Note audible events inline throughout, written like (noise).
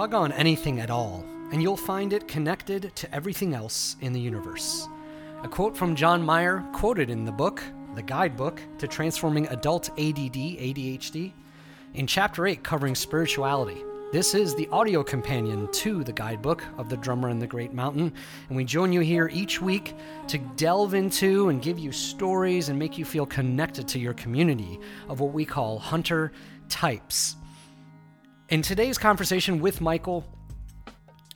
Tug on anything at all, and you'll find it connected to everything else in the universe. A quote from John Muir, quoted in the book, the guidebook to transforming adult ADD, ADHD, in chapter 8 covering spirituality. This is the audio companion to the guidebook of The Drummer and the Great Mountain, and we join you here each week to delve into and give you stories and make you feel connected to your community of what we call hunter types. In today's conversation with Michael,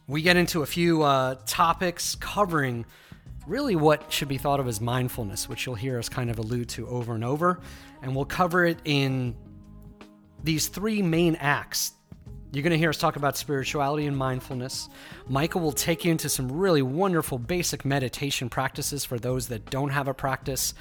we get into a few uh, topics covering really what should be thought of as mindfulness, which you'll hear us kind of allude to over and over. And we'll cover it in these three main acts. You're going to hear us talk about spirituality and mindfulness. Michael will take you into some really wonderful basic meditation practices for those that don't have a practice.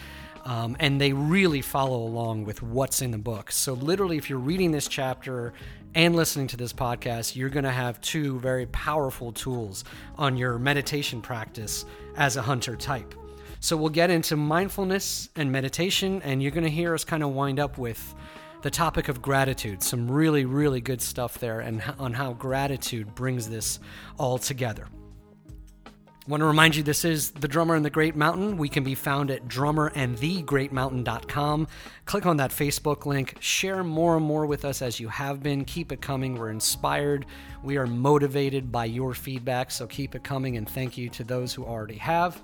Um, and they really follow along with what's in the book. So, literally, if you're reading this chapter and listening to this podcast, you're going to have two very powerful tools on your meditation practice as a hunter type. So, we'll get into mindfulness and meditation, and you're going to hear us kind of wind up with the topic of gratitude. Some really, really good stuff there, and on how gratitude brings this all together. Want to remind you this is The Drummer and the Great Mountain. We can be found at drummerandthegreatmountain.com. Click on that Facebook link. Share more and more with us as you have been. Keep it coming. We're inspired. We are motivated by your feedback, so keep it coming. And thank you to those who already have.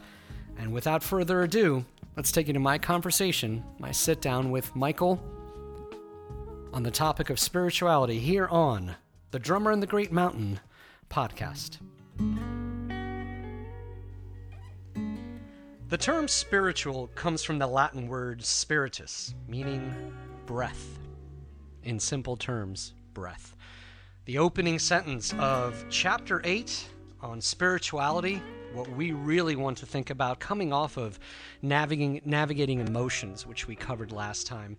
And without further ado, let's take you to my conversation, my sit down with Michael on the topic of spirituality here on The Drummer and the Great Mountain podcast. The term spiritual comes from the Latin word spiritus, meaning breath. In simple terms, breath. The opening sentence of chapter 8 on spirituality, what we really want to think about coming off of navigating, navigating emotions, which we covered last time.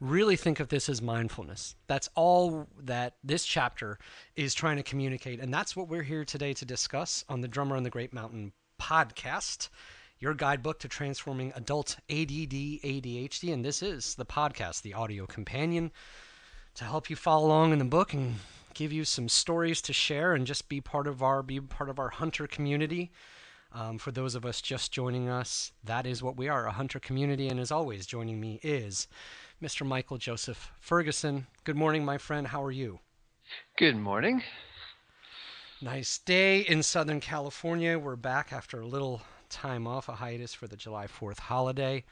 Really think of this as mindfulness. That's all that this chapter is trying to communicate. And that's what we're here today to discuss on the Drummer on the Great Mountain podcast your guidebook to transforming adult ADD, ADHD, and this is the podcast, the audio companion, to help you follow along in the book and give you some stories to share and just be part of our be part of our hunter community. Um, for those of us just joining us, that is what we are, a hunter community. And as always, joining me is Mr. Michael Joseph Ferguson. Good morning, my friend. How are you? Good morning. Nice day in Southern California. We're back after a little time off, a hiatus for the July 4th holiday.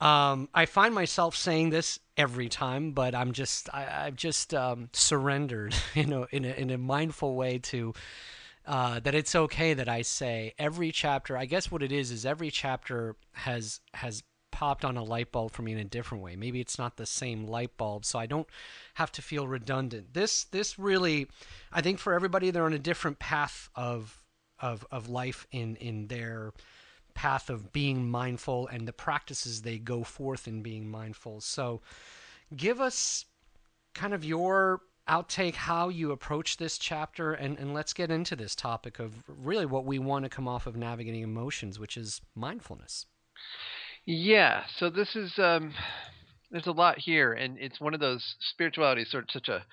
Um, I find myself saying this every time, but I'm just I, have just um, surrendered, (laughs) you know, in a, in a mindful way to uh, that it's okay that I say every chapter. I guess what it is is every chapter has has popped on a light bulb for me in a different way. Maybe it's not the same light bulb, so I don't have to feel redundant. This this really, I think for everybody, they're on a different path of of of life in in their path of being mindful and the practices they go forth in being mindful. So, give us kind of your outtake how you approach this chapter and, and let's get into this topic of really what we want to come off of navigating emotions which is mindfulness yeah so this is um there's a lot here and it's one of those spirituality sort of such a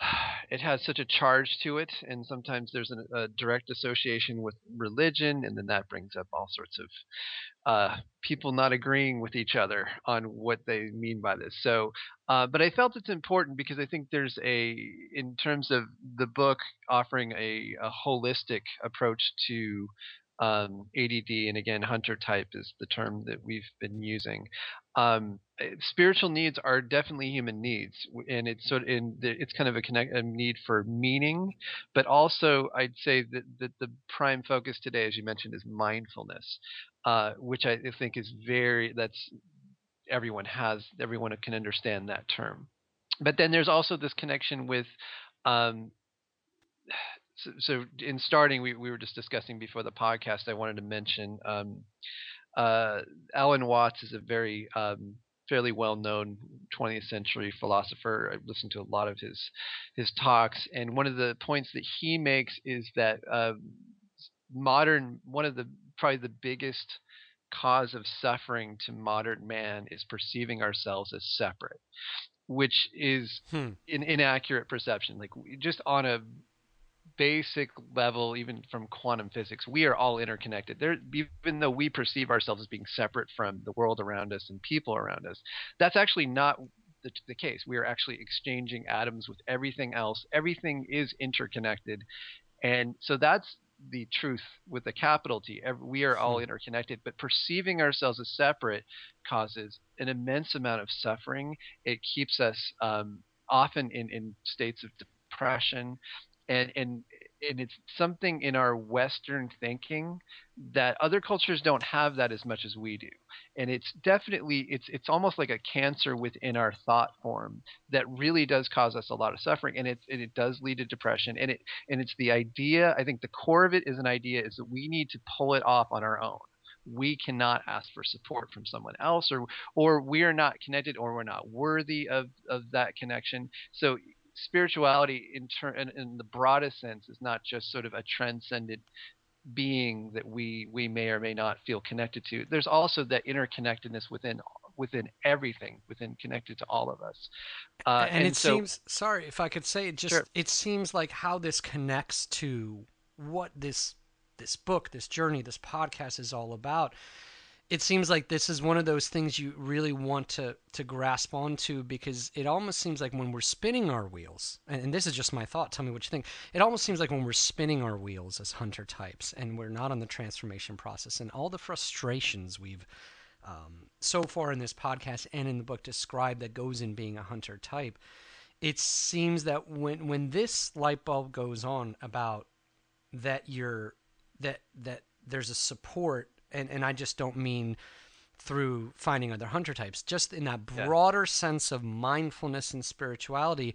(sighs) it has such a charge to it, and sometimes there's an, a direct association with religion, and then that brings up all sorts of uh, people not agreeing with each other on what they mean by this. So, uh, but I felt it's important because I think there's a, in terms of the book offering a, a holistic approach to um, ADD, and again, hunter type is the term that we've been using. Um, eh, spiritual needs are definitely human needs, and it's sort of in the, it's kind of a, connect, a need for meaning, but also I'd say that, that the prime focus today, as you mentioned, is mindfulness, uh, which I think is very that's everyone has everyone can understand that term. But then there's also this connection with um, so, so, in starting, we, we were just discussing before the podcast. I wanted to mention um, uh, Alan Watts is a very um, fairly well-known 20th century philosopher. I've listened to a lot of his his talks, and one of the points that he makes is that uh, modern one of the probably the biggest cause of suffering to modern man is perceiving ourselves as separate which is hmm. an inaccurate perception like just on a basic level, even from quantum physics, we are all interconnected. There, even though we perceive ourselves as being separate from the world around us and people around us, that's actually not the, the case. We are actually exchanging atoms with everything else. Everything is interconnected, and so that's the truth with a capital T. We are all hmm. interconnected, but perceiving ourselves as separate causes an immense amount of suffering. It keeps us um, often in, in states of depression and and and it's something in our western thinking that other cultures don't have that as much as we do. And it's definitely it's it's almost like a cancer within our thought form that really does cause us a lot of suffering. And it and it does lead to depression. And it and it's the idea i think the core of it is an idea is that we need to pull it off on our own. We cannot ask for support from someone else or or we are not connected or we're not worthy of of that connection. So spirituality in, ter- in, in the broadest sense is not just sort of a transcendent being that we we may or may not feel connected to. There's also that interconnectedness within within everything, within connected to all of us. Uh, and, and, it so, seems sorry if I could say it just sure. it seems like how this connects to what this this book, this journey, this podcast is all about it seems like this is one of those things you really want to to grasp onto because it almost seems like when we're spinning our wheels and, and, this is just my thought tell me what you think it almost seems like when we're spinning our wheels as hunter types and we're not on the transformation process and all the frustrations we've um, so far in this podcast and in the book described that goes in being a hunter type it seems that when when this light bulb goes on about that you're that that there's a support and and I just don't mean through finding other hunter types, just in that broader yeah. sense of mindfulness and spirituality.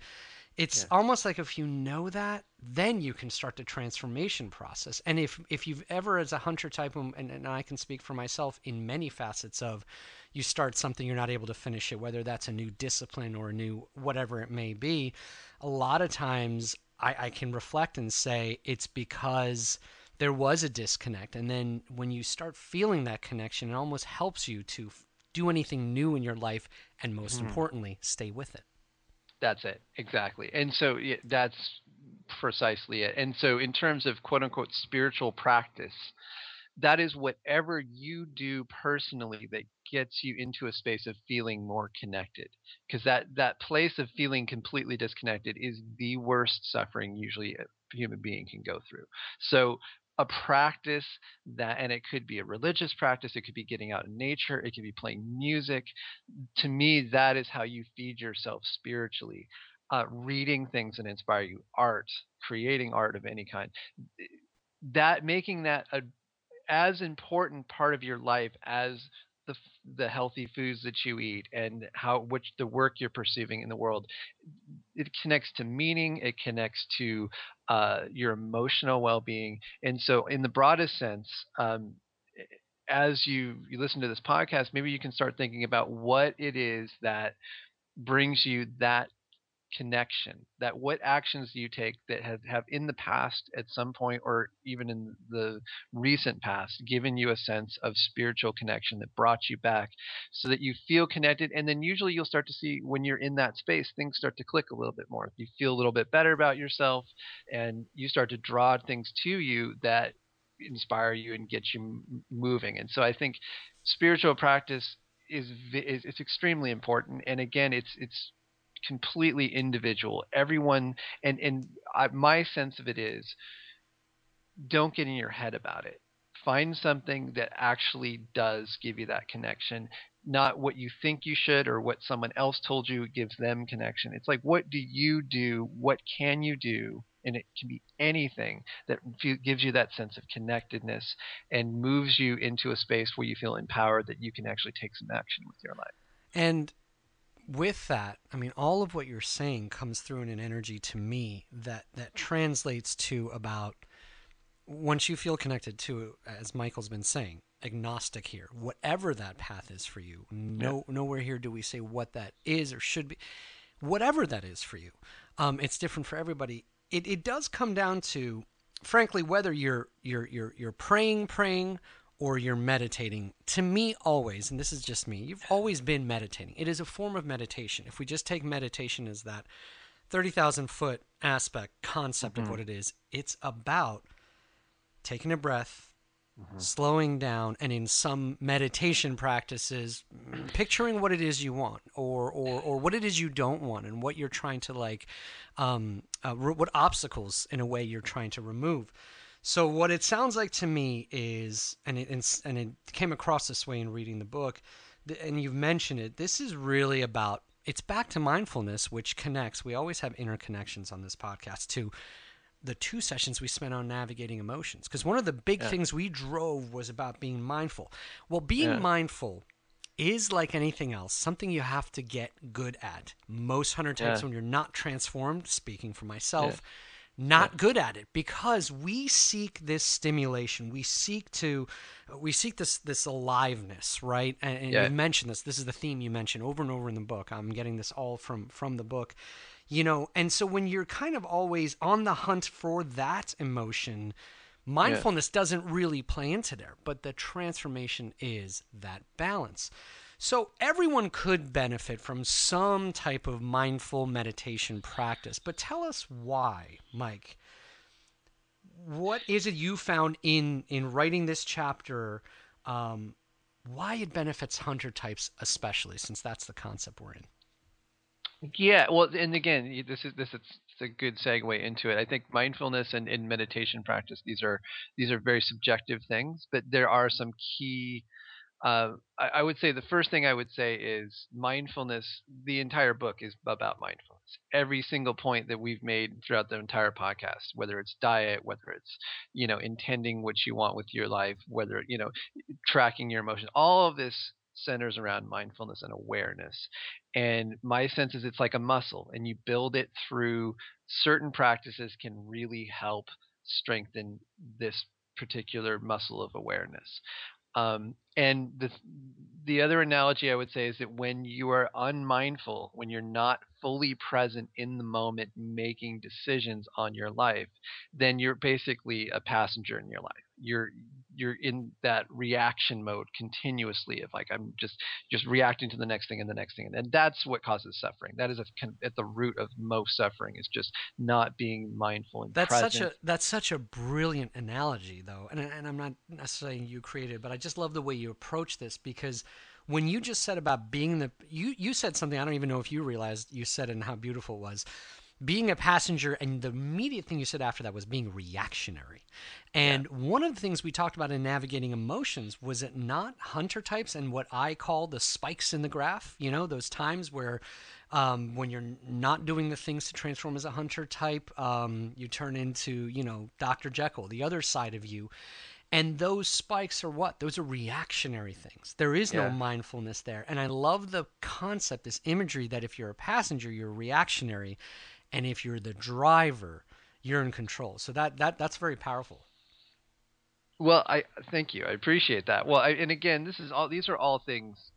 It's yeah. almost like if you know that, then you can start the transformation process. And if if you've ever, as a hunter type, um, and, and I can speak for myself in many facets of, you start something you're not able to finish it, whether that's a new discipline or a new whatever it may be. A lot of times, I, I can reflect and say it's because there was a disconnect. And then when you start feeling that connection, it almost helps you to f- do anything new in your life and most mm. importantly, stay with it. That's it. Exactly. And so yeah, that's precisely it. And so, in terms of quote unquote spiritual practice, that is whatever you do personally that gets you into a space of feeling more connected because that that place of feeling completely disconnected is the worst suffering usually a human being can go through so a practice that and it could be a religious practice it could be getting out in nature it could be playing music. To me that is how you feed yourself spiritually uh, reading things that inspire you art creating art of any kind. That making that a as important part of your life as the the healthy foods that you eat and how which the work you're perceiving in the world it connects to meaning it connects to uh, your emotional well-being. And so in the broadest sense um, as you you listen to this podcast maybe you can start thinking about what it is that brings you that connection that what actions do you take that have, have in the past at some point or even in the recent past given you a sense of spiritual connection that brought you back so that you feel connected? And then usually you'll start to see when you're in that space things start to click a little bit more. You feel a little bit better about yourself and you start to draw things to you that inspire you and get you moving. And so i think spiritual practice is, is it's extremely important. And again it's it's completely individual. Everyone, and and I, my sense of it is, don't get in your head about it. Find something that actually does give you that connection, not what you think you should or what someone else told you gives them connection. It's like, what do you do? What can you do? And it can be anything that gives you that sense of connectedness and moves you into a space where you feel empowered that you can actually take some action with your life. And with that, I mean, all of what you're saying comes through in an energy to me that that translates to about once you feel connected to, as Michael's been saying, agnostic here, whatever that path is for you. No, yeah. nowhere here do we say what that is or should be. Whatever that is for you, um, it's different for everybody. It it does come down to, frankly, whether you're you're you're you're praying, praying, or you're meditating, to me, always, and this is just me, you've always been meditating. It is a form of meditation. If we just take meditation as that 30,000 foot aspect, concept mm-hmm. of what it is, it's about taking a breath, mm-hmm. slowing down, and in some meditation practices, picturing what it is you want or, or, or what it is you don't want and what you're trying to like, um, uh, what obstacles in a way you're trying to remove. So what it sounds like to me is, and it and it came across this way in reading the book, and you've mentioned it. This is really about. It's back to mindfulness, which connects. We always have interconnections on this podcast to the two sessions we spent on navigating emotions. Because one of the big yeah. things we drove was about being mindful. Well, being yeah. mindful is like anything else, something you have to get good at. Most hunter types, yeah. when you're not transformed, speaking for myself not good at it because we seek this stimulation. We seek to we seek this this aliveness right? And, and yeah. you mentioned this. This is the theme you mentioned over and over in the book. I'm getting this all from from the book. You know and so when you're kind of always on the hunt for that emotion mindfulness yeah. doesn't really play into there but the transformation is that balance so everyone could benefit from some type of mindful meditation practice, but tell us why, Mike. What is it you found in in writing this chapter? Um, why it benefits hunter types, especially since that's the concept we're in. Yeah, well, and again, this is this is a good segue into it. I think mindfulness and, and meditation practice these are these are very subjective things, but there are some key uh, I, I, would say the first thing I would say is mindfulness. The entire book is about mindfulness. Every single point that we've made throughout the entire podcast, whether it's diet, whether it's you know intending what you want with your life, whether you know tracking your emotions, all of this centers around mindfulness and awareness. And my sense is it's like a muscle, and you build it through certain practices can really help strengthen this particular muscle of awareness. Um, and the the other analogy I would say is that when you are unmindful, when you're not fully present in the moment making decisions on your life, then you're basically a passenger in your life. You're you're in that reaction mode continuously of like I'm just just reacting to the next thing and the next thing, and that's what causes suffering. That is a, at the root of most suffering is just not being mindful and that's present. such a that's such a brilliant analogy though, and and I'm not necessarily you created, but I just love the way you approach this because when you just said about being the you you said something I don't even know if you realized you said and how beautiful it was being a passenger and the immediate thing you said after that was being reactionary and yeah. one of the things we talked about in navigating emotions was it not hunter types and what i call the spikes in the graph you know those times where um, when you're not doing the things to transform as a hunter type um, you turn into you know dr jekyll the other side of you And those spikes are what? Those are reactionary things. There is no mindfulness there. And I love the concept, this imagery that if you're a passenger, you're reactionary, and if you're the driver, you're in control. So that that that's very powerful. Well, I thank you. I appreciate that. Well, I, and again, this is all. These are all things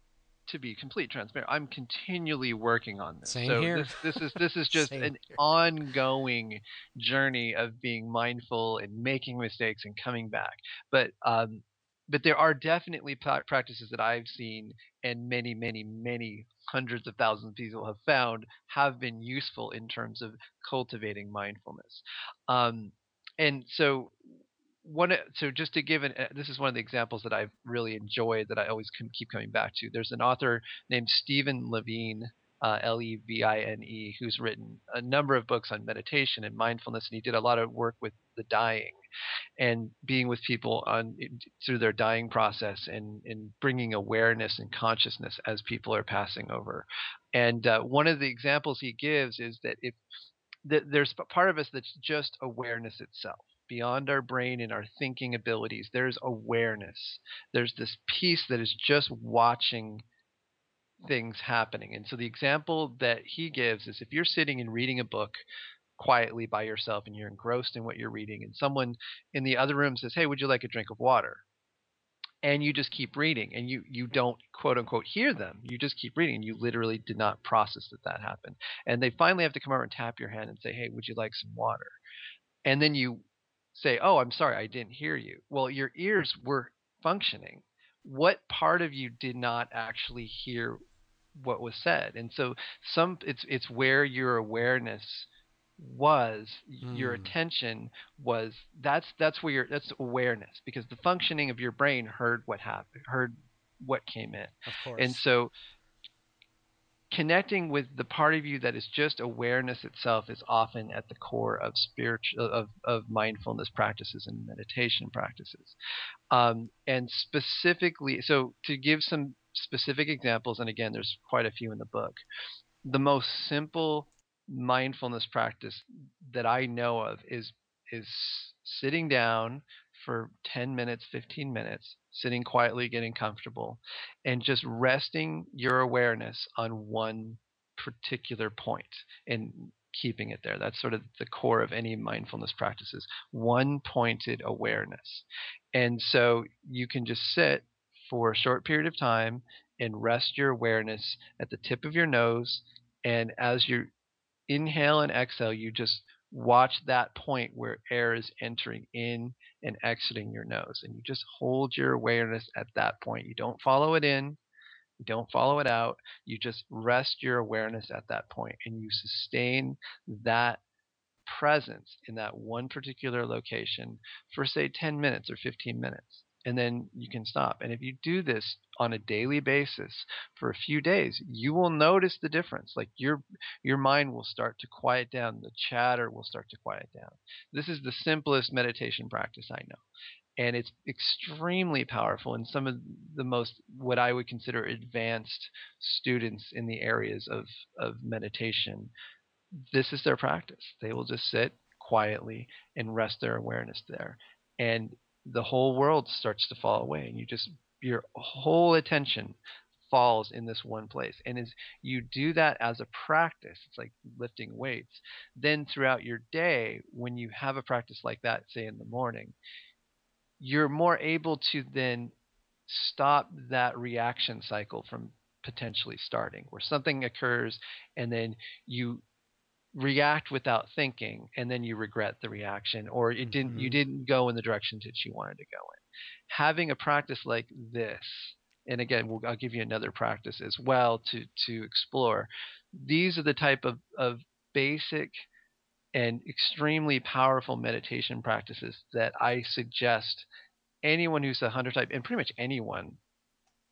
to be complete transparent. I'm continually working on this. Same so here. This, this is this is (laughs) just an here. ongoing journey of being mindful and making mistakes and coming back. But um, but there are definitely practices that I've seen and many, many, many hundreds of thousands of people have found have been useful in terms of cultivating mindfulness. Um, and so one o- so just to give an uh, this is one of the examples that I've really enjoyed that I always can keep coming back to. There's an author named Stephen Levine, uh, L E V I N E, who's written a number of books on meditation and mindfulness, and he did a lot of work with the dying and being with people on through their dying process and and bringing awareness and consciousness as people are passing over. And uh, one of the examples he gives is that if that there's part of us that's just awareness itself. Beyond our brain and our thinking abilities there's awareness. There's this piece that is just watching things happening. And so the example that he gives is if you're sitting and reading a book quietly by yourself and you're engrossed in what you're reading and someone in the other room says hey would you like a drink of water? And you just keep reading and you you don't quote unquote hear them. You just keep reading and you literally did not process that that happened. And they finally have to come over and tap your hand and say hey would you like some water? And then you say oh i'm sorry i didn't hear you. Well your ears were functioning. What part of you did not actually hear what was said? And so some it's it's where your awareness was your Mm. attention was that's that's where your that's awareness because the functioning of your brain heard what happened heard what came in Of course. and so connecting with the part of you that is just awareness itself is often at the core of spiritual of, of mindfulness practices and meditation practices um, and specifically so to give some specific examples and again there's quite a few in the book the most simple mindfulness practice that i know of is is sitting down for 10 minutes 15 minutes sitting quietly getting comfortable and just resting your awareness on one particular point and keeping it there. That's sort of the core of any mindfulness practices. One pointed awareness. And so you can just sit for a short period of time and rest your awareness at the tip of your nose. And as you inhale and exhale, you just watch that point where air is entering in and exiting your nose. And you just hold your awareness at that point. You don't follow it in, you don't follow it out. You just rest your awareness at that point and you sustain that presence in that one particular location for, say, 10 minutes or 15 minutes. And then you can stop. And if you do this on a daily basis for a few days, you will notice the difference. Like your your mind will start to quiet down, the chatter will start to quiet down. This is the simplest meditation practice I know and it's extremely powerful and some of the most what i would consider advanced students in the areas of, of meditation this is their practice they will just sit quietly and rest their awareness there and the whole world starts to fall away and you just your whole attention falls in this one place. And as you do that as a practice it's like lifting weights then throughout your day when you have a practice like that say in the morning you're more able to then stop that reaction cycle from potentially starting where something occurs and then you react without thinking and then you regret the reaction or it didn't you Mhm. didn't go in the direction that you wanted to go in having a practice like this and again we'll, i'll give you another practice as well to to explore these are the type of, of basic and extremely powerful meditation practices that I suggest anyone who's a hunter type, and pretty much anyone,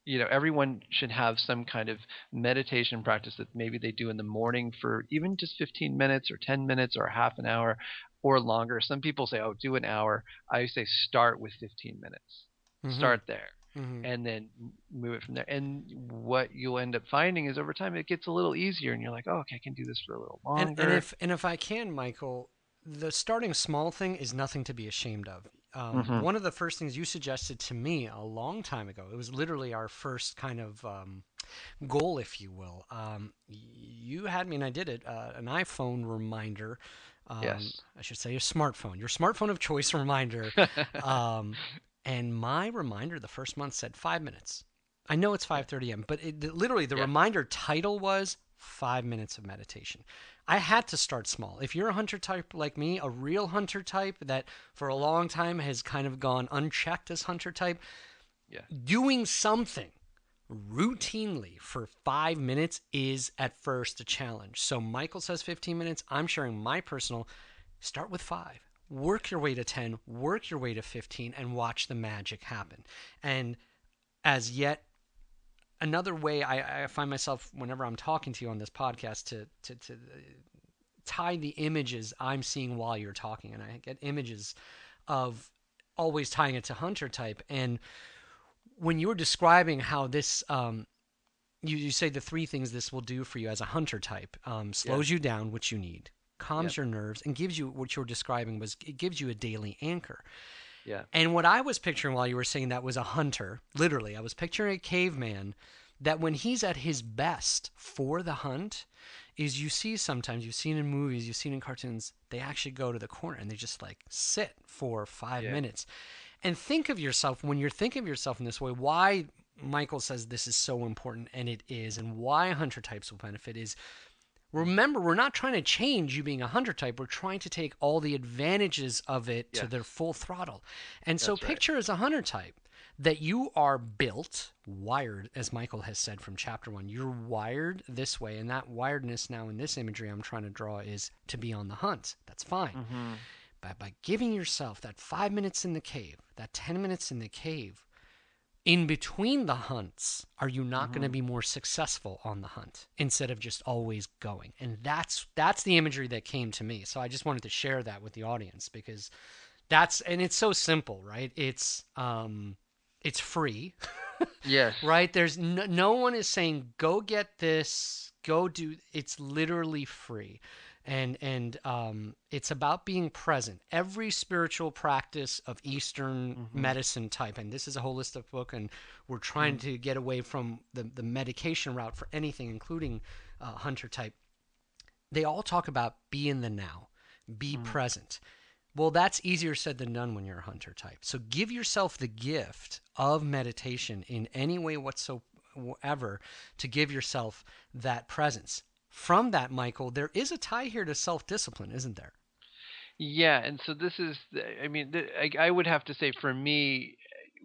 you know, everyone should have some kind of meditation practice that maybe they do in the morning for even just 15 minutes or 10 minutes or half an hour or longer. Some people say, oh, do an hour. I say start with 15 minutes. Mhm. Start there Mhm. and then move it from there. And what you'll end up finding is over time it gets a little easier, and you're like, oh, okay, I can do this for a little longer. And, and if and if I can, Michael, the starting small thing is nothing to be ashamed of. Um, mm-hmm. One of the first things you suggested to me a long time ago, it was literally our first kind of um, goal, if you will. Um, you had me, and I did it, uh, an iPhone reminder. Um, yes. I should say a smartphone, your smartphone of choice (laughs) reminder. Um, and my reminder the first month said five minutes. I know it's 5:30 a.m., but it, literally the yeah. reminder title was five minutes of meditation. I had to start small. If you're a hunter type like me, a real hunter type that for a long time has kind of gone unchecked as hunter type, yeah. doing something routinely for five minutes is at first a challenge. So Michael says 15 minutes. I'm sharing my personal. Start with five. Work your way to 10, work your way to 15, and watch the magic happen. And as yet another way I, I, find myself whenever I'm talking to you on this podcast to to, to uh, tie the images I'm seeing while you're talking, and I get images of always tying it to hunter type. And when you were describing how this, um, you you say the three things this will do for you as a hunter type um, slows yeah. you down, which you need, calms yeah. your nerves, and gives you what you're describing was it gives you a daily anchor. Yeah. And what I was picturing while you were saying that was a hunter. Literally, I was picturing a caveman that when he's at his best for the hunt, is you see sometimes you've seen in movies, you've seen in cartoons, they actually go to the corner and they just like sit for five yeah. minutes. And think of yourself when you're thinking of yourself in this way, why Michael says this is so important, and it is, and why hunter types will benefit is Remember, we're not trying to change you being a hunter type. We're trying to take all the advantages of it yes. to their full throttle. And so, picture right. as a hunter type that you are built, wired, as Michael has said from chapter one. You're wired this way. And that wiredness now in this imagery I'm trying to draw is to be on the hunt. That's fine. Mm-hmm. But by giving yourself that five minutes in the cave, that 10 minutes in the cave, in between the hunts are you not mm-hmm. going to be more successful on the hunt instead of just always going? And that's that's the imagery that came to me. So i just wanted to share that with the audience because that's and it's so simple right? It's um it's free yes. (laughs) right? There's no, no one is saying go get this go do it's literally free and and um, it's about being present. Every spiritual practice of Eastern mm-hmm. medicine type, and this is a holistic book, and we're trying mm-hmm. to get away from the the medication route for anything, including uh, hunter type. They all talk about be in the now, be mm-hmm. present. Well, that's easier said than done when you're a hunter type. So give yourself the gift of meditation in any way whatsoever to give yourself that presence from that, Michael, there is a tie here to self discipline, isn't there? Yeah, and so this is, I mean, I, would have to say for me,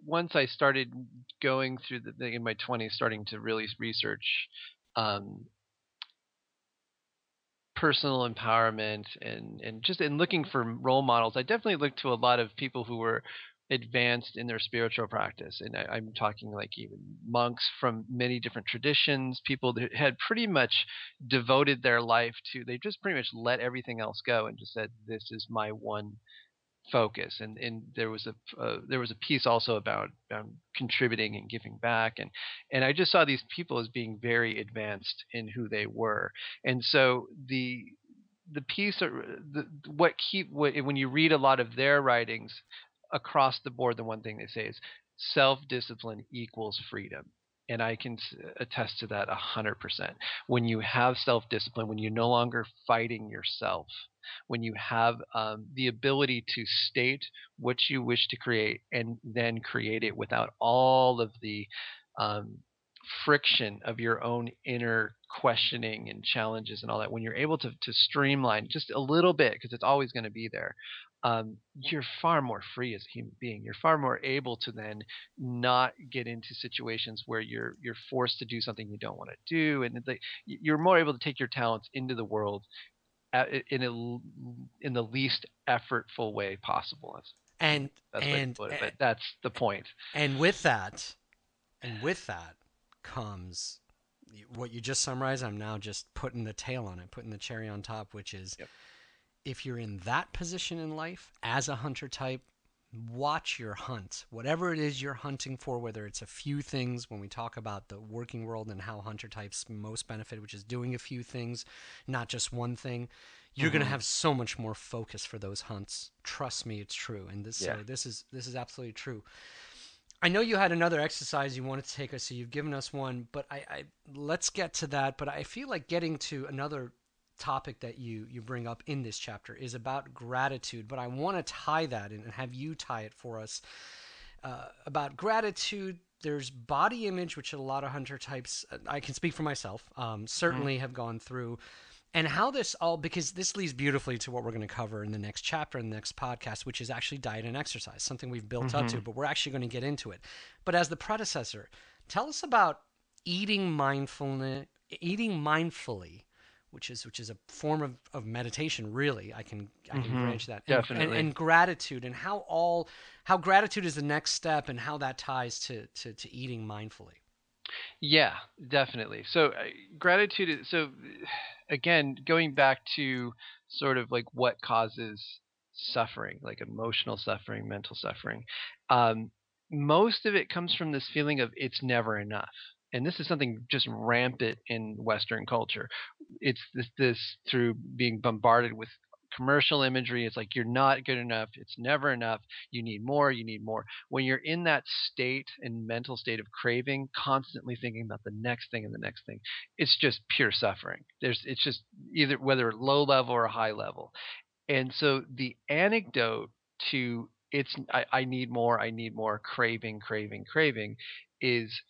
once I started going through the in my 20s, starting to really research um, personal empowerment and and just in looking for role models, I definitely looked to a lot of people who were advanced in their spiritual practice. And I, am talking like even monks from many different traditions, people that had pretty much devoted their life to, they just pretty much let everything else go and just said, this is my one focus. And, and there was a, uh, there was a piece also about um, contributing and giving back. And, and I just saw these people as being very advanced in who they were. And so the, the piece, or the, what keep what, when you read a lot of their writings, across the board, the one thing they say is self discipline equals freedom. And I can attest to that 100%. When you have self discipline, when you're no longer fighting yourself, when you have um, the ability to state what you wish to create and then create it without all of the um, friction of your own inner questioning and challenges and all that when you're able to, to streamline just a little bit because it's always going to be there um, you're far more free as a human being. You're far more able to then not get into situations where you're you're forced to do something you don't want to do, and the, you're more able to take your talents into the world at, in a in the least effortful way possible. And that's and, it, but that's the point. And with that, and with that comes what you just summarized. I'm now just putting the tail on it, putting the cherry on top, which is. Yep if you're in that position in life as a hunter type, watch your hunt. Whatever it is you're hunting for, whether it's a few things when we talk about the working world and how hunter types most benefit, which is doing a few things, not just one thing, you're mm-hmm. going to have so much more focus for those hunts. Trust me, it's true. And this yeah. this is this is absolutely true. I know you had another exercise you wanted to take us, so you've given us one, but I, I let's get to that. But I feel like getting to another topic that you you bring up in this chapter is about gratitude. But I want to tie that in and have you tie it for us uh, about gratitude. There's body image, which a lot of hunter types, uh, I can speak for myself, um, certainly mm-hmm. have gone through and how this all because this leads beautifully to what we're going to cover in the next chapter in the next podcast which is actually diet and exercise something we've built mm-hmm. up to but we're actually going to get into it but as the predecessor tell us about eating mindfulness eating mindfully which is which is a form of, of meditation really i can i can mm-hmm. branch that and, Definitely. And, and, gratitude and how all how gratitude is the next step and how that ties to to, to eating mindfully yeah definitely so uh, gratitude is so again, going back to sort of like what causes suffering, like emotional suffering, mental suffering, um, most of it comes from this feeling of it's never enough. And this is something just rampant in Western culture. It's this, this through being bombarded with commercial imagery. It's like you're not good enough. It's never enough. You need more. You need more. When you're in that state and mental state of craving, constantly thinking about the next thing and the next thing, it's just pure suffering. There's it's just either whether low level or high level. And so the anecdote to it's I, I need more, I need more, craving, craving, craving is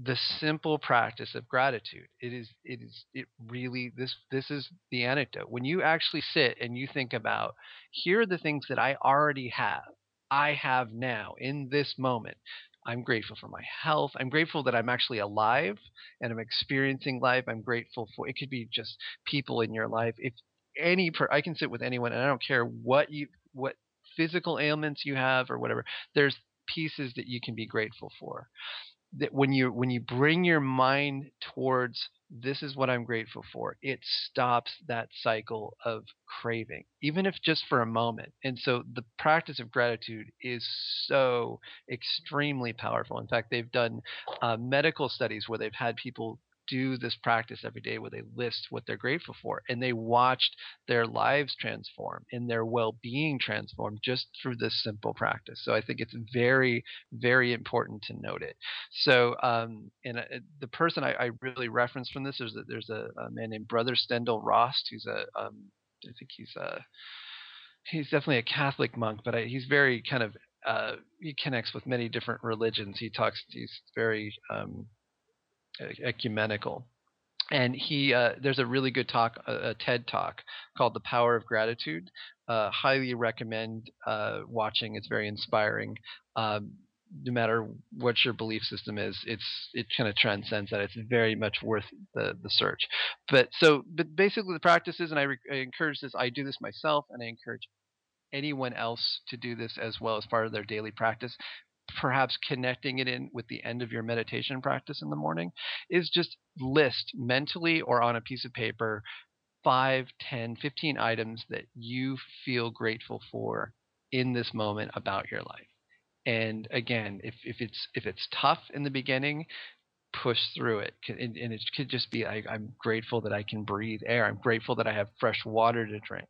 the simple practice of gratitude. It is it is it really this this is the anecdote. When you actually sit and you think about here are the things that I already have. I have now in this moment. I'm grateful for my health. I'm grateful that I'm actually alive and I'm experiencing life. I'm grateful for it could be just people in your life. If any per, I can sit with anyone and I don't care what you what physical ailments you have or whatever. There's pieces that you can be grateful for that when you when you bring your mind towards this is what I'm grateful for, it stops that cycle of craving, even if just for a moment. And so the practice of gratitude is so extremely powerful. In fact, they've done uh, medical studies where they've had people do this practice every day where they list what they're grateful for and they watched their lives transform and their well-being transform just through this simple practice. So i think it's very very important to note it. So um, and uh, the person I, I, really reference from this is that there's a, a, man named brother Steindl-Rast who's a um, I think he's a he's definitely a catholic monk but I, he's very kind of uh, he connects with many different religions. He talks he's very um, ecumenical. And he, uh, there's a really good talk, a, a, TED talk called "The Power of Gratitude." Uh, highly recommend uh, watching. It's very inspiring. Um, no matter what your belief system is, it's it kind of transcends that. It's very much worth the the search. But so, but basically, the practices, and I, re- I encourage this. I do this myself, and I encourage anyone else to do this as well as part of their daily practice perhaps connecting it in with the end of your meditation practice in the morning is just list mentally or on a piece of paper 5, 10, 15 items that you feel grateful for in this moment about your life. And again, if, if it's if it's tough in the beginning, push through it. And, and it could just be I, I'm grateful that I can breathe air. I'm grateful that I have fresh water to drink.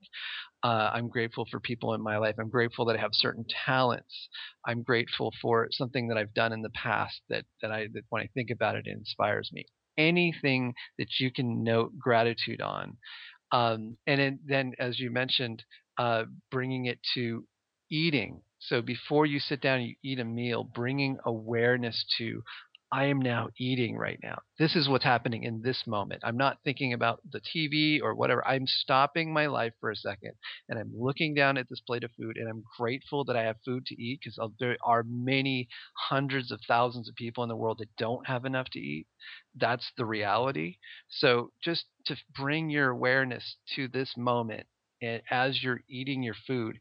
Uh, I'm grateful for people in my life. I'm grateful that I have certain talents. I'm grateful for something that I've done in the past that, that I that when I think about it, it inspires me. Anything that you can note gratitude on, um, and then as you mentioned, uh, bringing it to eating. So before you sit down you eat a meal, bringing awareness to I am now eating right now. This is what's happening in this moment. I'm not thinking about the TV or whatever. I'm stopping my life for a second and I'm looking down at this plate of food and I'm grateful that I have food to eat because uh, there are many hundreds of thousands of people in the world that don't have enough to eat. That's the reality. So just to bring your awareness to this moment and as you're eating your food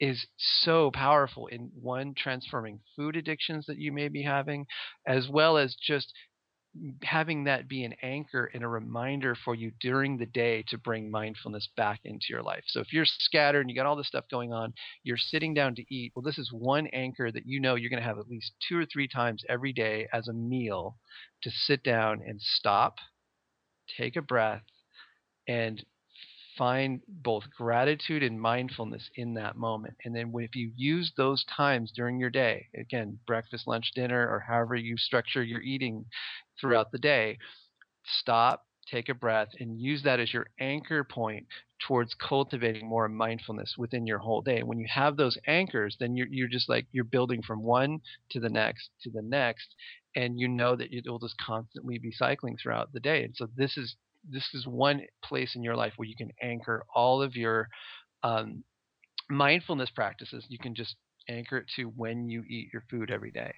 is so powerful in one transforming food addictions that you may be having as well as just having that be an anchor and a reminder for you during the day to bring mindfulness back into your life. So if you're scattered and you got all this stuff going on, you're sitting down to eat. Well, this is one anchor that you know you're going to have at least two or three times every day as a meal to sit down and stop, take a breath, and find both gratitude and mindfulness in that moment. And then if you use those times during your day, again, breakfast, lunch, dinner, or however you structure your eating throughout the day, stop, take a breath, and use that as your anchor point towards cultivating more mindfulness within your whole day. When you have those anchors, then you're, you're just like you're building from one to the next to the next, and you know that it will just constantly be cycling throughout the day. And so this is this is one place in your life where you can anchor all of your um, mindfulness practices. You can just anchor it to when you eat your food every day.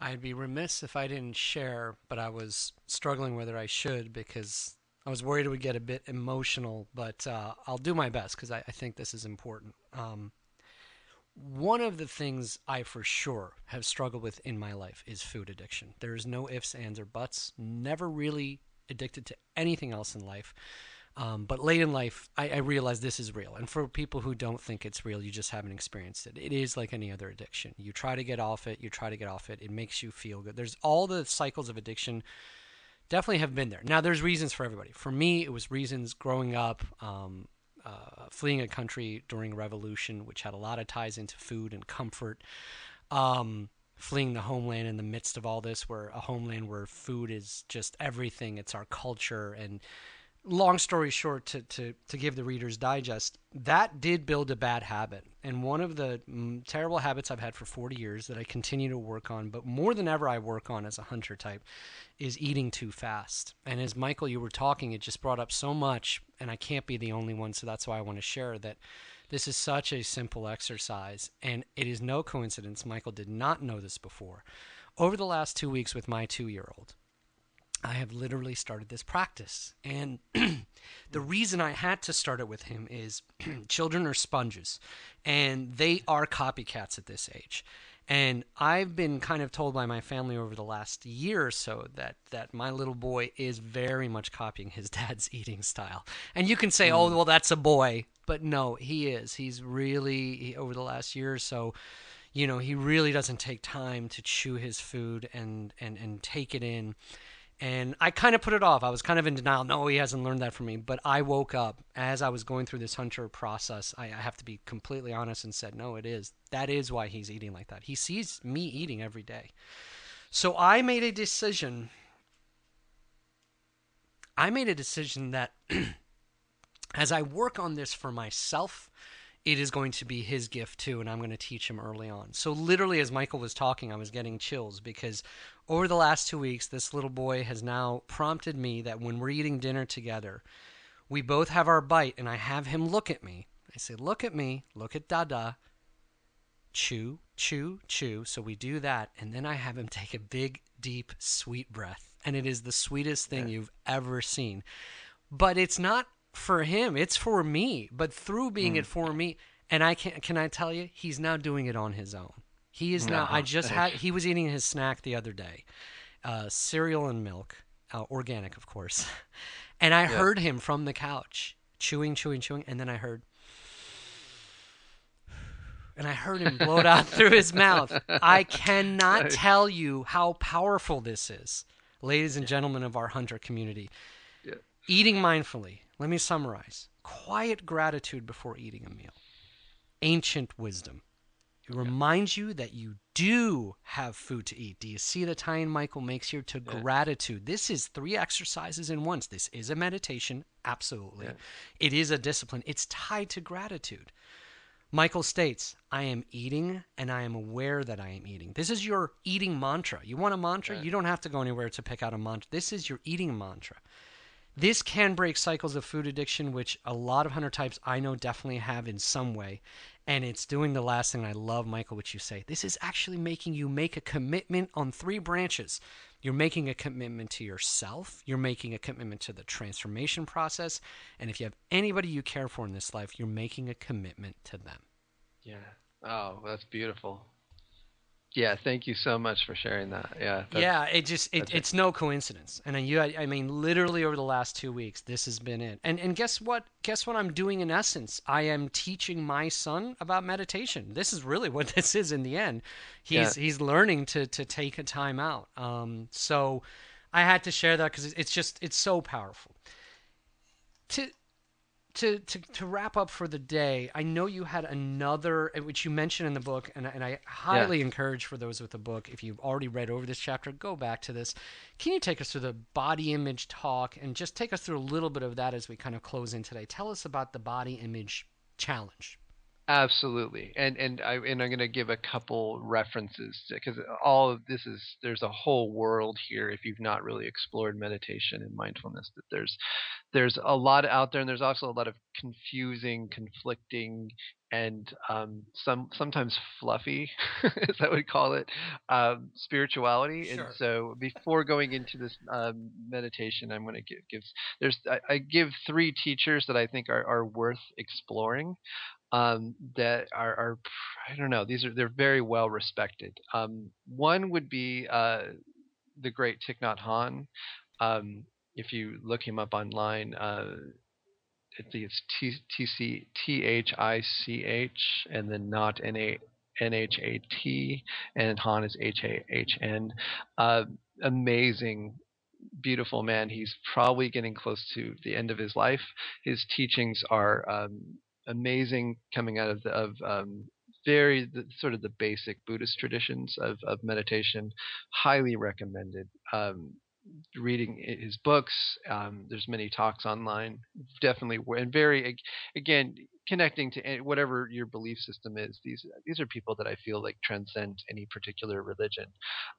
I'd be remiss if I didn't share, but I was struggling whether I should because I was worried it would get a bit emotional, but uh, I'll do my best because I, I, think this is important. Um, one of the things I for sure have struggled with in my life is food addiction. There's no ifs, ands, or buts. Never really addicted to anything else in life. Um, but late in life, I, I realized this is real. And for people who don't think it's real, you just haven't experienced it. It is like any other addiction. You try to get off it, you try to get off it, it makes you feel good. There's all the cycles of addiction definitely have been there. Now, there's reasons for everybody. For me, it was reasons growing up, um, uh, fleeing a country during revolution, which had a lot of ties into food and comfort. Um, fleeing the homeland in the midst of all this, where a homeland where food is just everything, it's our culture. And long story short, to, to, to give the Reader's Digest, that did build a bad habit. And one of the mm, terrible habits I've had for 40 years that I continue to work on, but more than ever I work on as a hunter type, is eating too fast. And as Michael, you were talking, it just brought up so much, and I can't be the only one, so that's why I want to share that this is such a simple exercise, and it is no coincidence Michael did not know this before. Over the last two weeks with my two year old, I have literally started this practice. And (clears throat) the reason I had to start it with him is (clears throat) children are sponges, and they are copycats at this age. And I've been kind of told by my family over the last year or so that, that my little boy is very much copying his (laughs) dad's eating style. And you can say, mm. oh, well, that's a boy. But no, he is. He's really, he, over the last year or so, you know, he really doesn't take time to chew his food and, and, and take it in. And I kind of put it off. I was kind of in denial. No, he hasn't learned that from me. But I woke up as I was going through this hunter process. I, I have to be completely honest and said, no, it is. That is why he's eating like that. He sees me eating every day. So I made a decision. I made a decision that (clears throat) as I work on this for myself, it is going to be his gift too, and I'm going to teach him early on. So, literally, as Michael was talking, I was getting chills because over the last two weeks, this little boy has now prompted me that when we're eating dinner together, we both have our bite, and I have him look at me. I say, Look at me, look at Dada, chew, chew, chew. So, we do that, and then I have him (laughs) take a big, deep, sweet breath. And it is the sweetest thing yeah. you've ever seen. But it's not for him. It's for me. But through being mm. it for me, and I can can I tell you, he's now doing it on his own. He is now. I just had. He was eating his snack the other day, uh, cereal and milk, uh, organic, of course. (laughs) And I yeah. heard him from the couch chewing, chewing, chewing, and then I heard. And I heard him blow it out (laughs) through his mouth. I cannot tell you how powerful this is, ladies and gentlemen of our hunter community. Yeah. Eating mindfully, let me summarize quiet gratitude before eating a meal, ancient wisdom. It reminds you that you do have food to eat. Do you see the tie in Michael makes here to yeah. gratitude? This is three exercises in once. This is a meditation, absolutely. Yeah. It is a discipline. It's tied to gratitude. Michael states, I am eating and I am aware that I am eating. This is your eating mantra. You want a mantra? You don't have to go anywhere to pick out a mantra. This is your eating mantra. This can break cycles of food addiction, which a lot of hunter types I know definitely have in some way. And it's doing the last thing I love, Michael, which you say. This is actually making you make a commitment on three branches. You're making a commitment to yourself, you're making a commitment to the transformation process, and if you have anybody you care for in this life, you're making a commitment to them. Yeah. Oh, that's beautiful. Yeah, thank you so much for sharing that. Yeah. Yeah, it just it, it's it. no coincidence. And you I mean literally over the last 2 weeks this has been it. And and guess what? Guess what I'm doing in essence? I am teaching my son about meditation. This is really what (laughs) this is in the end. He's yeah. he's learning to to take a time out. Um so I had to share that cuz it's just it's so powerful. To to, to, to wrap up for the day, I know you had another, uh, which you mentioned in the book, and, and I highly yeah. encourage for those with the book, if you've already read over this chapter, go back to this. Can you take us through the body image talk and just take us through a little bit of that as we kind of close in today? Tell us about the body image challenge. Absolutely, and and I and I'm going to give a couple references because all of this is there's a whole world here if you've not really explored meditation and mindfulness. That there's there's a lot out there, and there's also a lot of confusing, conflicting, and um, some sometimes fluffy, as I would call it, um, spirituality. Sure. And so, before going into this um, meditation, I'm going to give, give there's I, I, give three teachers that I think are, are worth exploring um, that are, are, I don't know these are they're very well respected. Um, one would be uh, the great Thich Nhat Hanh. Um, if you look him up online, uh, I think it's T T C T H I C H and then not N A N H A T and Han is H A H N. Uh, amazing beautiful man. He's probably getting close to the end of his life. His teachings are um, amazing coming out of the, of um, very the, sort of the basic Buddhist traditions of, of meditation. Highly recommended. Um, reading his books. Um, there's many talks online. Definitely, and very again connecting to whatever your belief system is. These these are people that I feel like transcend any particular religion.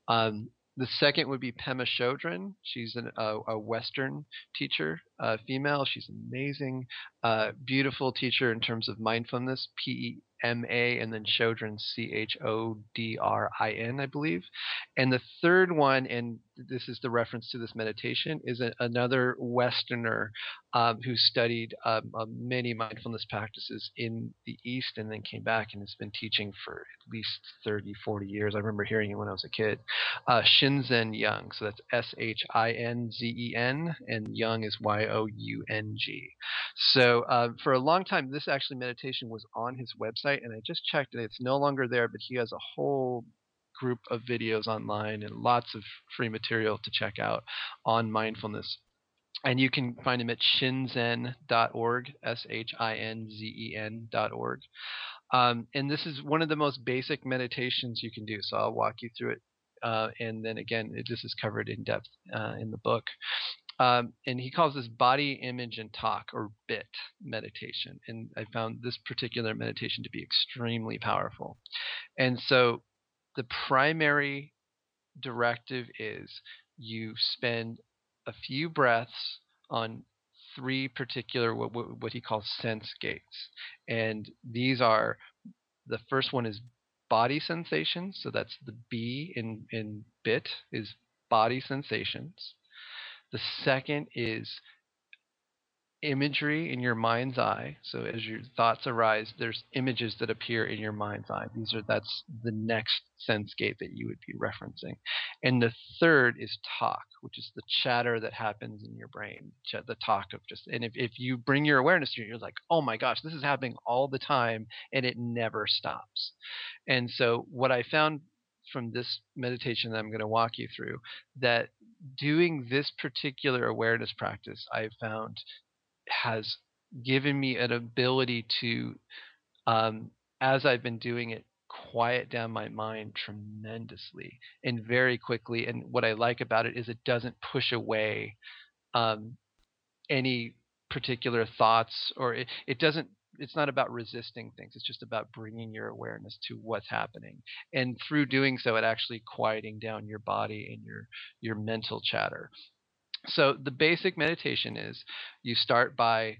Um, the second would be Pema Chodron. She's an, a, a, Western teacher, uh, female. She's amazing, uh, beautiful teacher in terms of mindfulness. P M A and then Chodron C H O D R I N, I believe. And the third one, and this is the reference to this meditation, is a, another Westerner um, who studied um, uh, many mindfulness practices in the East and then came back and has been teaching for at least 30, 40 years. I remember hearing it when I was a kid. Uh, Shinzen Young. So that's S H I N Z E N, and Young is Y O U N G. So uh, for a long time, this actually meditation was on his website, and I just checked it. It's no longer there, but he has a whole group of videos online and lots of free material to check out on mindfulness. And you can find him at shinzen.org, S H I N Z E N.org. Um, and this is one of the most basic meditations you can do. So I'll walk you through it. Uh, and then again, it, this is covered in depth uh, in the book. Um, and he calls this body, image, and talk, or BIT meditation. And I found this particular meditation to be extremely powerful. And so the primary directive is you spend a few breaths on three particular what, what, he calls sense gates and these are the first one is body sensations so that's the b in in bit is body sensations the second is imagery in your mind's eye. So as your thoughts arise, there's images that appear in your mind's eye. These are that's the next sense gate that you would be referencing. And the third is talk, which is the chatter that happens in your brain. The talk of just and if, if you bring your awareness to it, you're like, oh my gosh, this is happening all the time and it never stops. And so what I found from this meditation that I'm going to walk you through that doing this particular awareness practice I found has given me an ability to, um, as I've been doing it, quiet down my mind tremendously and very quickly. And what I like about it is it doesn't push away um, any particular thoughts or it, it doesn't it's not about resisting things it's just about bringing your awareness to what's happening and through doing so it actually quieting down your body and your your mental chatter so the basic meditation is you start by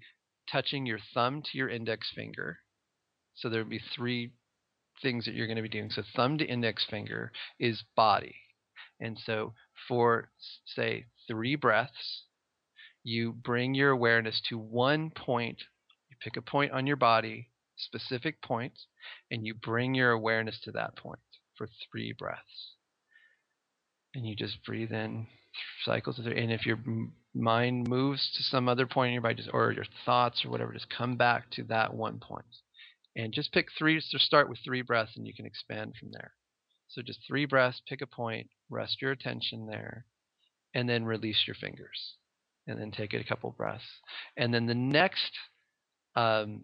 touching your thumb to your index finger. So there would be three things that you're going to be doing. So thumb to index finger is body. And so for say three breaths, you bring your awareness to one point. Pick a point on your body, specific point, and you bring your awareness to that point for three breaths. And you just breathe in cycles. And if your mind moves to some other point in your body, just, or your thoughts or whatever, just come back to that one point. And just pick three, so start with three breaths and you can expand from there. So just three breaths, pick a point, rest your attention there, and then release your fingers. And then take it a couple breaths. And then the next um,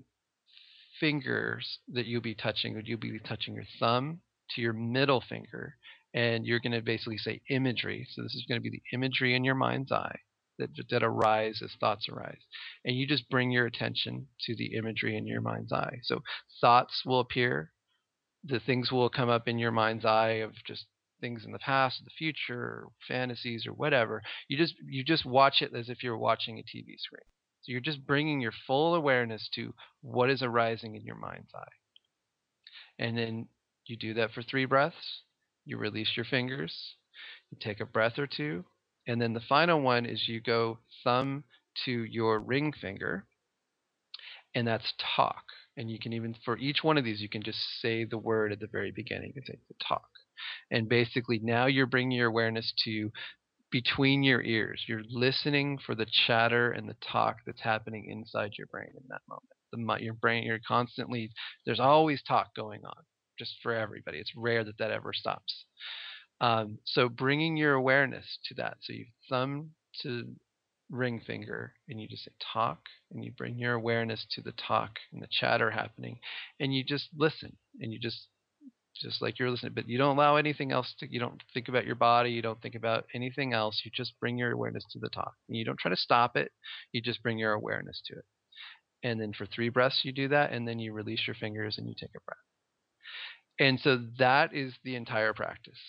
fingers that you'll be touching would you be touching your thumb to your middle finger and you're going to basically say imagery so this is going to be the imagery in your mind's eye that, that arise as thoughts arise and you just bring your attention to the imagery in your mind's eye so thoughts will appear the things will come up in your mind's eye of just things in the past, the future, fantasies, or whatever. You just you just watch it as if you're watching a TV screen. You're just bringing your full awareness to what is arising in your mind's eye. And then you do that for three breaths. You release your fingers. You take a breath or two. And then the final one is you go thumb to your ring finger. And that's talk. And you can even, for each one of these, you can just say the word at the very beginning. You can say the talk. And basically, now you're bringing your awareness to between your ears. You're listening for the chatter and the talk that's happening inside your brain in that moment. The your brain, you're constantly there's always talk going on, just for everybody. It's rare that that ever stops. Um, so bringing your awareness to that. So you thumb to ring finger and you just say talk and you bring your awareness to the talk and the chatter happening and you just listen and you just just like you're listening. But you don't allow anything else to. You don't think about your body. You don't think about anything else. You just bring your awareness to the talk. And you don't try to stop it. You just bring your awareness to it. And then for three breaths, you do that, and then you release your fingers and you take a breath. And so that is the entire practice.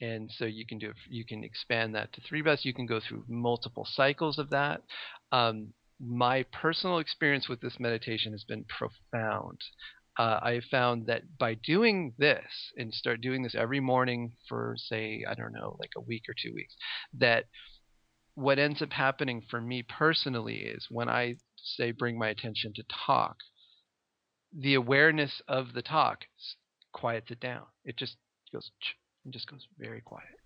And so you can do you can expand that to three breaths. You can go through multiple cycles of that. Um, my personal experience with this meditation has been profound uh, I found that by doing this and start doing this every morning for say I don't know like a week or two weeks, that what ends up happening for me personally is when I say bring my attention to talk, the awareness of the talk quiets it down. It just goes and just goes very quiet,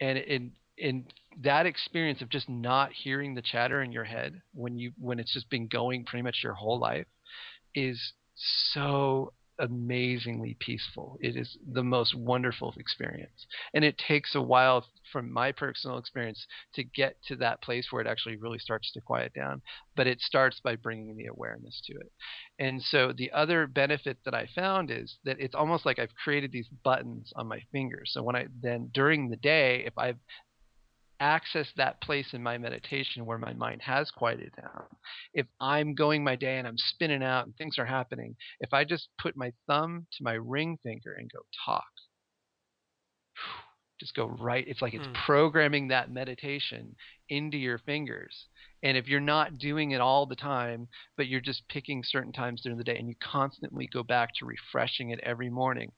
and in in that experience of just not hearing the chatter in your head when you when it's just been going pretty much your whole life is so amazingly peaceful. It is the most wonderful experience. And it takes a while from my personal experience to get to that place where it actually really starts to quiet down, but it starts by bringing the awareness to it. And so the other benefit that I found is that it's almost like I've created these buttons on my fingers. So when I then during the day if I've access that place in my meditation where my mind has quieted down. If I'm going my day and I'm spinning out and things are happening, if I just put my thumb to my ring finger and go talk, just go right, it's like it's mm. programming that meditation into your fingers. And if you're not doing it all the time, but you're just picking certain times during the day and you constantly go back to refreshing it every morning,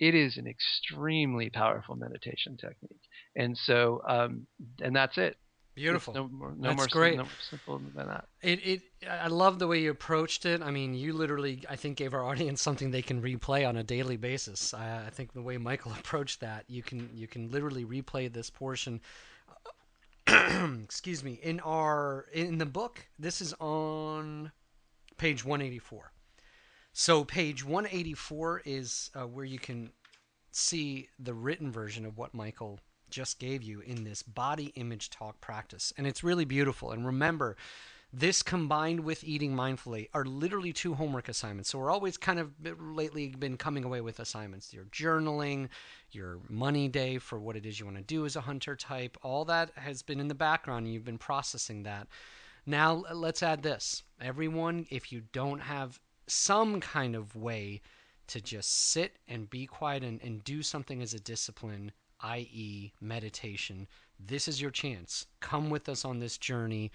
it is an extremely powerful meditation technique. And so, um, and that's it. Beautiful. no more, no that's more great. No more simple than that. It, it, I love the way you approached it. I mean, you literally, I think, gave our audience (laughs) something they can replay on a daily basis. I, I think the way Michael (laughs) approached that, you can, you can literally replay this portion. (clears throat) excuse me. In our, in the book, this is on page 184. So page 184 is uh, where you can see the written version of what Michael just gave you in this body image talk practice. And it's really beautiful. And remember, this combined with eating mindfully are literally two homework assignments. So we're always kind of lately been coming away with assignments. Your journaling, your money day for what it is you want to do as a hunter type, all that has been in the background and you've been processing that. Now let's add this. Everyone, if you don't have some kind of way to just sit and be quiet and, and do something as a discipline, i.e., meditation, this is your chance. Come with us on this journey.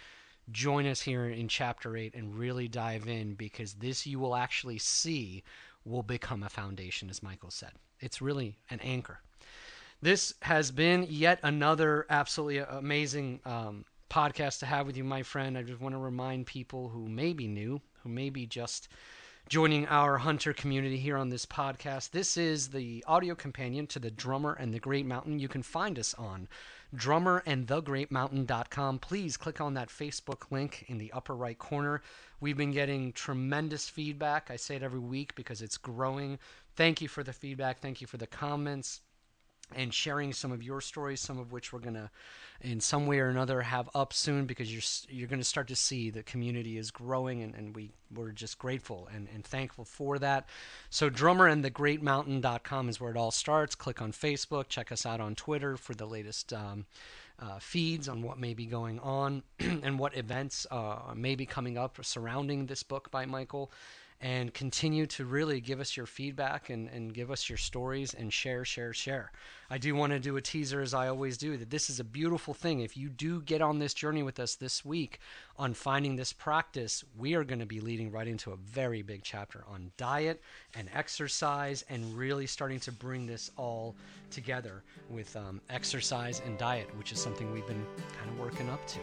Join us here in chapter 8 and really dive in because this you will actually see will become a foundation, as Michael said. It's really an anchor. This has been yet another absolutely amazing um, podcast to have with you, my friend. I just want to remind people who may be new, who may be just joining our hunter community here on this podcast. This is the audio companion to the Drummer and the Great Mountain. You can find us on drummerandthegreatmountain.com. Please click on that Facebook link in the upper right corner. We've been getting tremendous feedback. I say it every week because it's growing. Thank you for the feedback. Thank you for the comments and sharing some of your stories, some of which we're to in some way or another have up soon because you're you're to start to see the community is growing and, and we we're just grateful and, and thankful for that. So drummer and the great mountain.com is where it all starts. Click on facebook check us out on twitter for the latest um, uh, feeds on what may be going on (clears throat) and what events uh, may be coming up surrounding this book by michael and continue to really give us your feedback and, and give us your stories and share, share, share. I do want to do a teaser, as I always do, that this is a beautiful thing. If you do get on this journey with us this week on finding this practice, we are going to be leading right into a very big chapter on diet and exercise and really starting to bring this all together with um, exercise and diet, which is something we've been kind of working up to.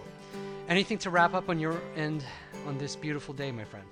Anything to wrap up on your end on this beautiful day, my friend?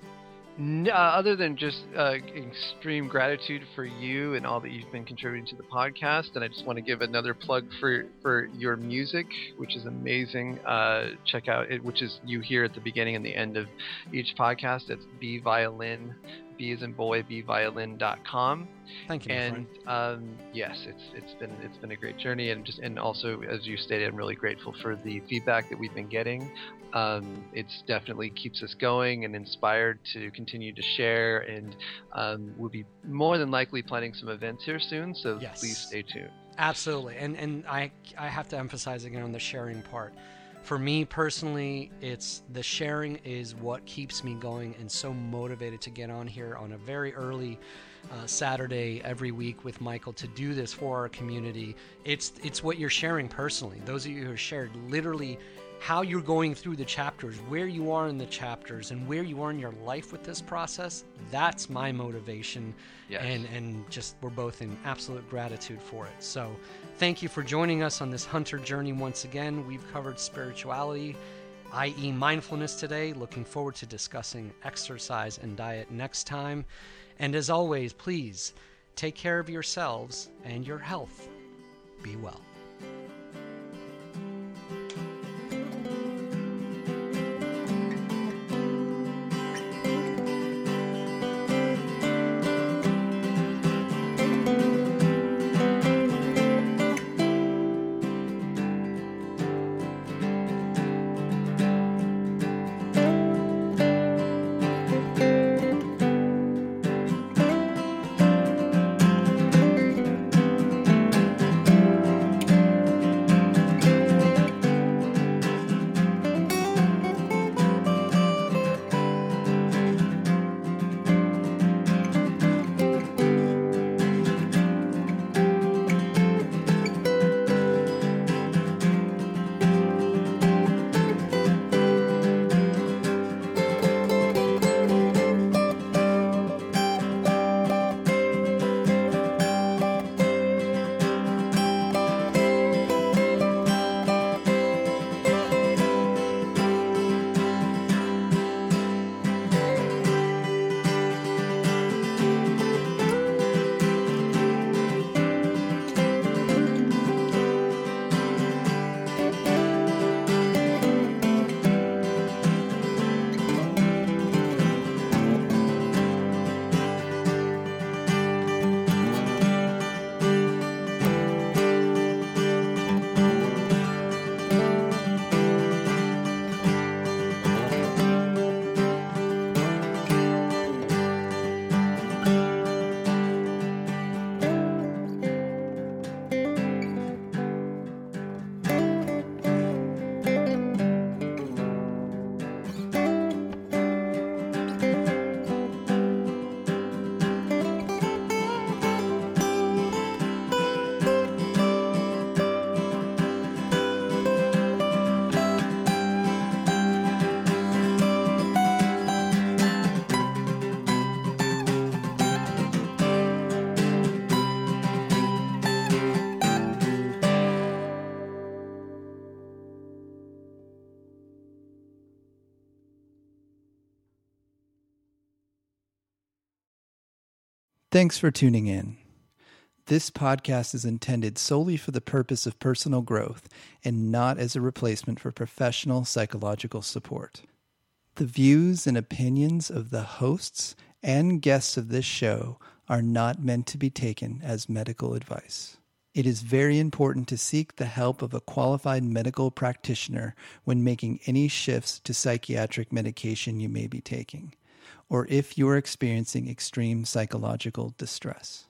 No, uh, other than just uh, extreme gratitude for you and all that you've been contributing to the podcast, and I just want to give another plug for for your music, which is amazing. Uh, check out it, which is you hear at the beginning and the end of each podcast. It's B Violin B as in boy, bviolin.com. Thank you. And um, yes, it's it's been it's been a great journey, and just and also as you stated, I'm really grateful for the feedback that we've been getting. Um, it's definitely keeps us going and inspired to continue to share, and um, we'll be more than likely planning some events here soon. So yes. please stay tuned. Absolutely, and and I I have to emphasize again on the sharing part for me personally, it's the sharing is what keeps me going and so motivated to get on here on a very early uh, Saturday every week with Michael to do this for our community. It's it's what you're sharing personally. Those of you who have shared literally how you're going through the chapters, where you are in the chapters, and where you are in your life with this process, that's my motivation. Yes. And, and just we're both in absolute gratitude for it. So thank you for joining us on this hunter journey once again. We've covered spirituality, i.e., mindfulness today. Looking forward to discussing exercise and diet next time. And as always, please take care of yourselves and your health. Be well. Thanks for tuning in. This podcast is intended solely for the purpose of personal growth and not as a replacement for professional psychological support. The views and opinions of the hosts and guests of this show are not meant to be taken as medical advice. It is very important to seek the help of a qualified medical practitioner when making any shifts to psychiatric medication you may be taking, or if you are experiencing extreme psychological distress.